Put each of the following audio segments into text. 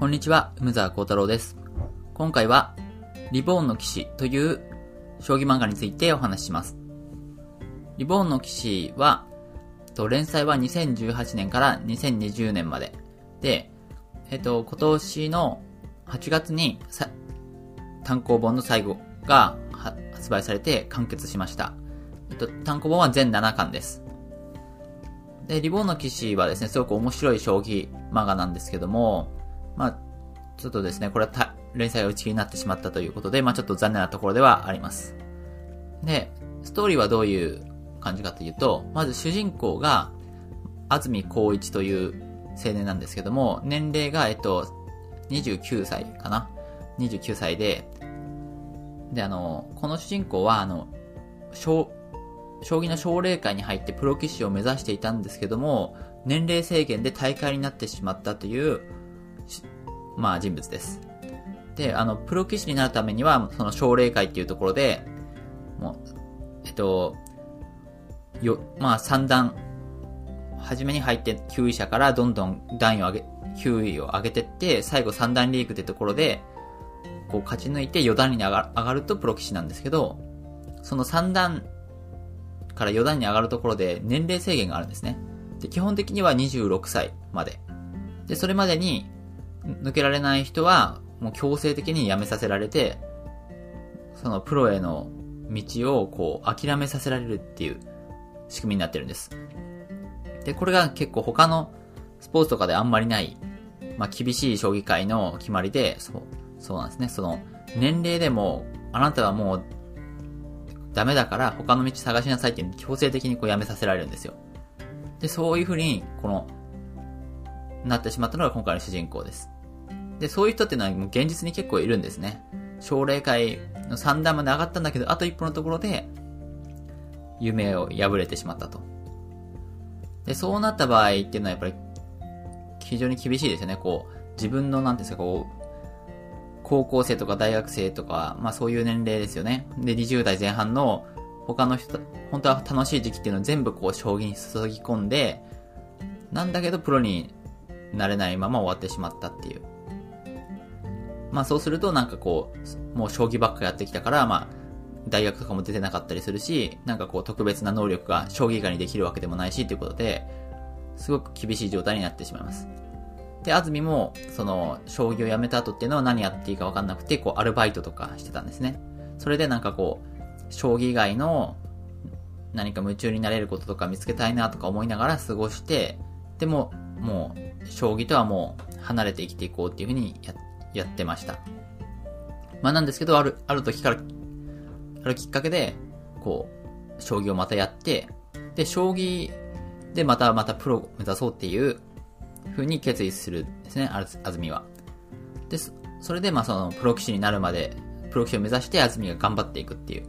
こんにちは、梅沢幸太郎です。今回は、リボーンの騎士という将棋漫画についてお話しします。リボーンの騎士は、と連載は2018年から2020年まで。で、えっと、今年の8月に単行本の最後が発売されて完結しました。えっと、単行本は全7巻です。で、リボンの騎士はですね、すごく面白い将棋漫画なんですけども、まあ、ちょっとですね、これは連載が打ち切りになってしまったということで、まあちょっと残念なところではあります。で、ストーリーはどういう感じかというと、まず主人公が、安住光一という青年なんですけども、年齢が、えっと、29歳かな ?29 歳で、で、あの、この主人公は、あの、将、将棋の奨励会に入ってプロ棋士を目指していたんですけども、年齢制限で大会になってしまったという、まあ人物です。で、あの、プロ棋士になるためには、その奨励会っていうところで、もう、えっと、よ、まあ三段、初めに入って9位者からどんどん段位を上げ、9位を上げてって、最後三段リーグってところで、こう勝ち抜いて4段に上が上がるとプロ棋士なんですけど、その3段から4段に上がるところで年齢制限があるんですね。で、基本的には26歳まで。で、それまでに抜けられない人は、もう強制的に辞めさせられて、そのプロへの道をこう諦めさせられるっていう仕組みになってるんです。で、これが結構他のスポーツとかであんまりない、まあ厳しい将棋界の決まりで、そう、そうなんですね。その、年齢でも、あなたはもう、ダメだから他の道探しなさいって強制的にこうやめさせられるんですよ。で、そういう風に、この、なってしまったのが今回の主人公です。で、そういう人っていうのはもう現実に結構いるんですね。奨励会の3段まで上がったんだけど、あと一歩のところで、夢を破れてしまったと。で、そうなった場合っていうのはやっぱり、非常に厳しいですよね。こう、自分の、なんですか、こう、高校生とか大学生とか、まあそういう年齢ですよね。で、20代前半の他の人、本当は楽しい時期っていうのを全部こう将棋に注ぎ込んで、なんだけどプロになれないまま終わってしまったっていう。まあそうするとなんかこう、もう将棋ばっかやってきたから、まあ、大学とかも出てなかったりするし、なんかこう特別な能力が将棋以外にできるわけでもないしっていうことで、すごく厳しい状態になってしまいます。で、安住も、その、将棋をやめた後っていうのは何やっていいか分かんなくて、こう、アルバイトとかしてたんですね。それでなんかこう、将棋以外の何か夢中になれることとか見つけたいなとか思いながら過ごして、でも、もう、将棋とはもう離れて生きていこうっていうふうにやっやってました。まあなんですけど、ある、ある時から、あるきっかけで、こう、将棋をまたやって、で、将棋でまたまたプロを目指そうっていう風に決意するんですね、あず安住は。で、それで、まあその、プロ棋士になるまで、プロ棋士を目指して安住が頑張っていくっていう、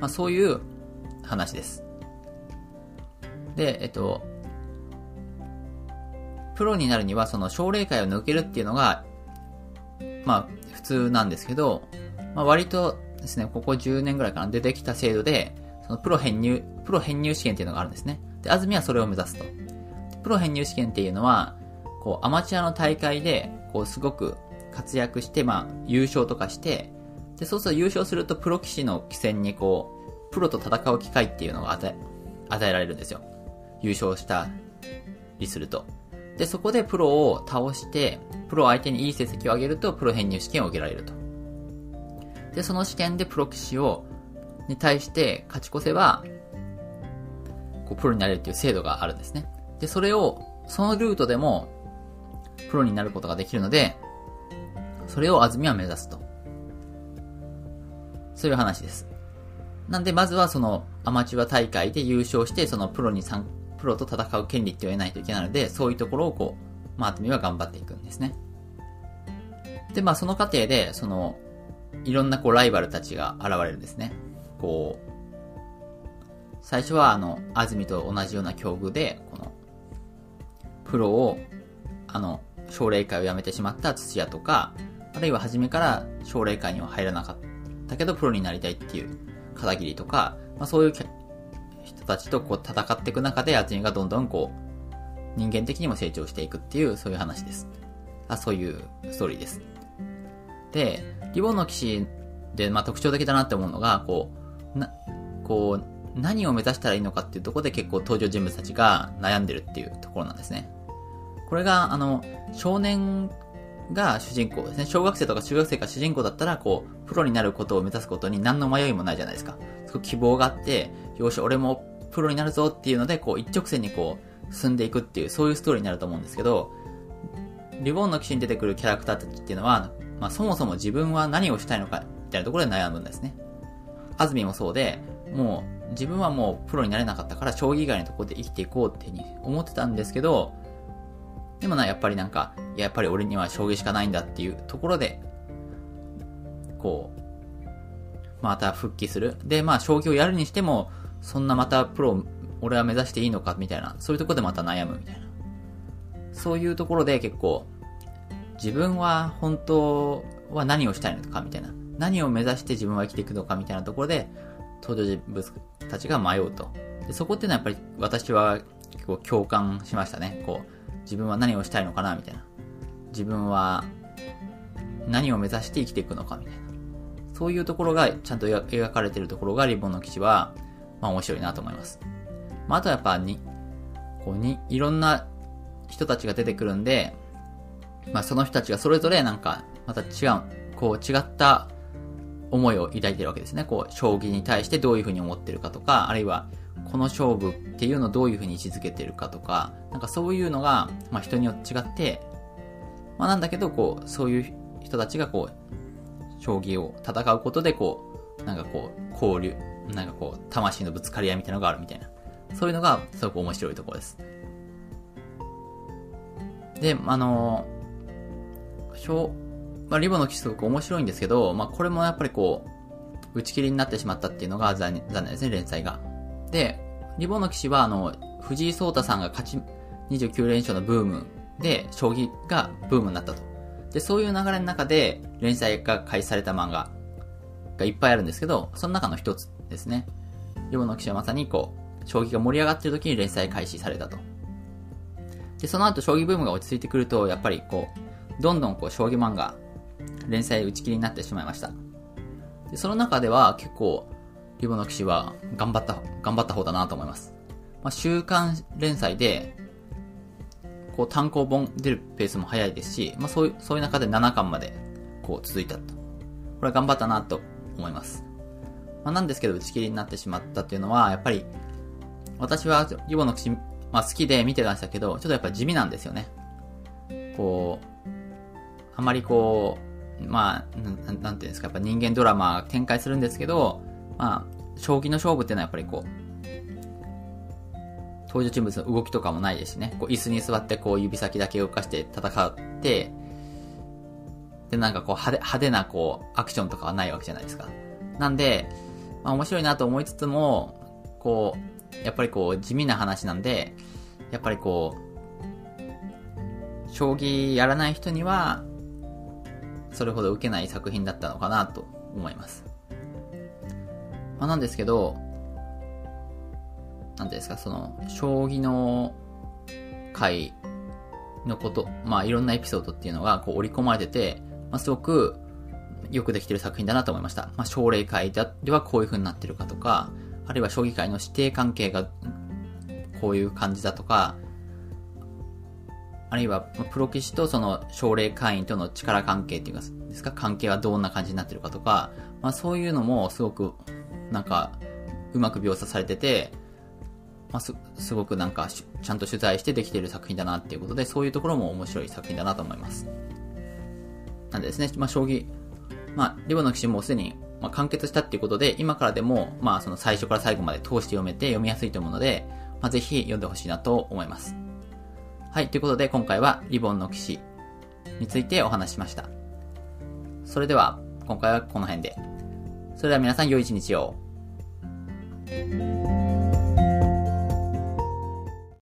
まあそういう話です。で、えっと、プロになるには、その、奨励会を抜けるっていうのが、まあ、普通なんですけど、まあ割とですね、ここ10年ぐらいかな、出てきた制度で、その、プロ編入、プロ編入試験っていうのがあるんですね。で、安住はそれを目指すと。プロ編入試験っていうのは、こう、アマチュアの大会で、こう、すごく活躍して、まあ、優勝とかして、で、そうすると優勝すると、プロ棋士の棋戦に、こう、プロと戦う機会っていうのが与え、与えられるんですよ。優勝したりすると。で、そこでプロを倒して、プロ相手にいい成績を上げると、プロ編入試験を受けられると。で、その試験でプロ棋士を、に対して勝ち越せば、こう、プロになれるっていう制度があるんですね。で、それを、そのルートでも、プロになることができるので、それを安住は目指すと。そういう話です。なんで、まずはその、アマチュア大会で優勝して、そのプロに参、プロと戦う権利っていうのを得ないといけないので、そういうところをこう、まあ、安住は頑張っていくんですね。で、まあ、その過程で、その、いろんなこう、ライバルたちが現れるんですね。こう、最初はあの、安住と同じような境遇で、この、プロを、あの、奨励会を辞めてしまった土屋とか、あるいは初めから奨励会には入らなかったけど、プロになりたいっていう片桐とか、まあそういう人たちとこう戦っていく中で、厚みがどんどんこう、人間的にも成長していくっていう、そういう話です。あそういうストーリーです。で、リボンの騎士で、まあ、特徴的だなって思うのが、こう、な、こう、何を目指したらいいのかっていうところで結構登場人物たちが悩んでるっていうところなんですね。これが、あの、少年が主人公ですね。小学生とか中学生が主人公だったら、こう、プロになることを目指すことに何の迷いもないじゃないですか。すごく希望があって、よし、俺もプロになるぞっていうので、こう、一直線にこう、進んでいくっていう、そういうストーリーになると思うんですけど、リボンの騎士に出てくるキャラクターたちっていうのは、まあ、そもそも自分は何をしたいのか、みたいなところで悩むんですね。安住もそうで、もう、自分はもうプロになれなかったから、将棋以外のところで生きていこうってに思ってたんですけど、でもな、やっぱりなんか、やっぱり俺には将棋しかないんだっていうところで、こう、また復帰する。で、まあ、将棋をやるにしても、そんなまたプロ、俺は目指していいのかみたいな、そういうとこでまた悩むみたいな。そういうところで結構、自分は本当は何をしたいのかみたいな。何を目指して自分は生きていくのかみたいなところで、登場人物たちが迷うと。でそこっていうのはやっぱり私は結構共感しましたね。こう、自分は何をしたいのかなみたいな。自分は何を目指して生きていくのかみたいな。そういうところがちゃんと描かれてるところがリボンの騎士は、まあ面白いなと思います。まああとはやっぱに、こうに、いろんな人たちが出てくるんで、まあその人たちがそれぞれなんか、また違う、こう違った思いを抱いてるわけですね。こう、将棋に対してどういうふうに思ってるかとか、あるいは、この勝負っていうのをどういうふうに位置づけてるかとか、なんかそういうのが、まあ人によって違って、まあなんだけど、こう、そういう人たちがこう、将棋を戦うことで、こう、なんかこう、交流、なんかこう、魂のぶつかり合いみたいなのがあるみたいな。そういうのがすごく面白いところです。で、あのー、まあ、リボの騎士すごく面白いんですけど、まあ、これもやっぱりこう、打ち切りになってしまったっていうのが残念ですね、連載が。で、リボの騎士は、あの、藤井聡太さんが勝ち29連勝のブームで、将棋がブームになったと。で、そういう流れの中で、連載が開始された漫画がいっぱいあるんですけど、その中の一つですね。リボの騎士はまさにこう、将棋が盛り上がってる時に連載開始されたと。で、その後将棋ブームが落ち着いてくると、やっぱりこう、どんどんこう、将棋漫画、連載打ち切りになってしまいました。で、その中では結構、リボの騎士は頑張った、頑張った方だなと思います。まあ、週刊連載で、こう単行本出るペースも早いですし、まあそういう、そういう中で7巻まで、こう続いたと。これは頑張ったなと思います。まあなんですけど打ち切りになってしまったっていうのは、やっぱり、私はリボの騎士、まあ好きで見てましたけど、ちょっとやっぱ地味なんですよね。こう、あまりこう、まあ、な、なんていうんですか、やっぱ人間ドラマ展開するんですけど、まあ、将棋の勝負っていうのはやっぱりこう、登場人物の動きとかもないですしね、こう椅子に座ってこう指先だけ動かして戦って、で、なんかこう派手派手なこうアクションとかはないわけじゃないですか。なんで、まあ面白いなと思いつつも、こう、やっぱりこう地味な話なんで、やっぱりこう、将棋やらない人には、それほど受けない作品だったのかなと思います。まあ、なんですけど、なんですか、その、将棋の会のこと、まあいろんなエピソードっていうのがこう織り込まれてて、まあすごくよくできてる作品だなと思いました。まあ奨励会ではこういう風になってるかとか、あるいは将棋界の指定関係がこういう感じだとか、あるいはプロ棋士とその奨励会員との力関係っていうかですか、関係はどんな感じになってるかとか、まあそういうのもすごくなんか、うまく描写されてて、まあ、す、すごくなんか、ちゃんと取材してできている作品だなっていうことで、そういうところも面白い作品だなと思います。なんでですね、まあ、将棋、まあ、リボの騎士もすでに、まあ、完結したっていうことで、今からでも、まあ、その最初から最後まで通して読めて読みやすいと思うので、まあ、ぜひ読んでほしいなと思います。はい、ということで今回はリボンの騎士についてお話ししました。それでは、今回はこの辺で。それでは皆さん良い一日を。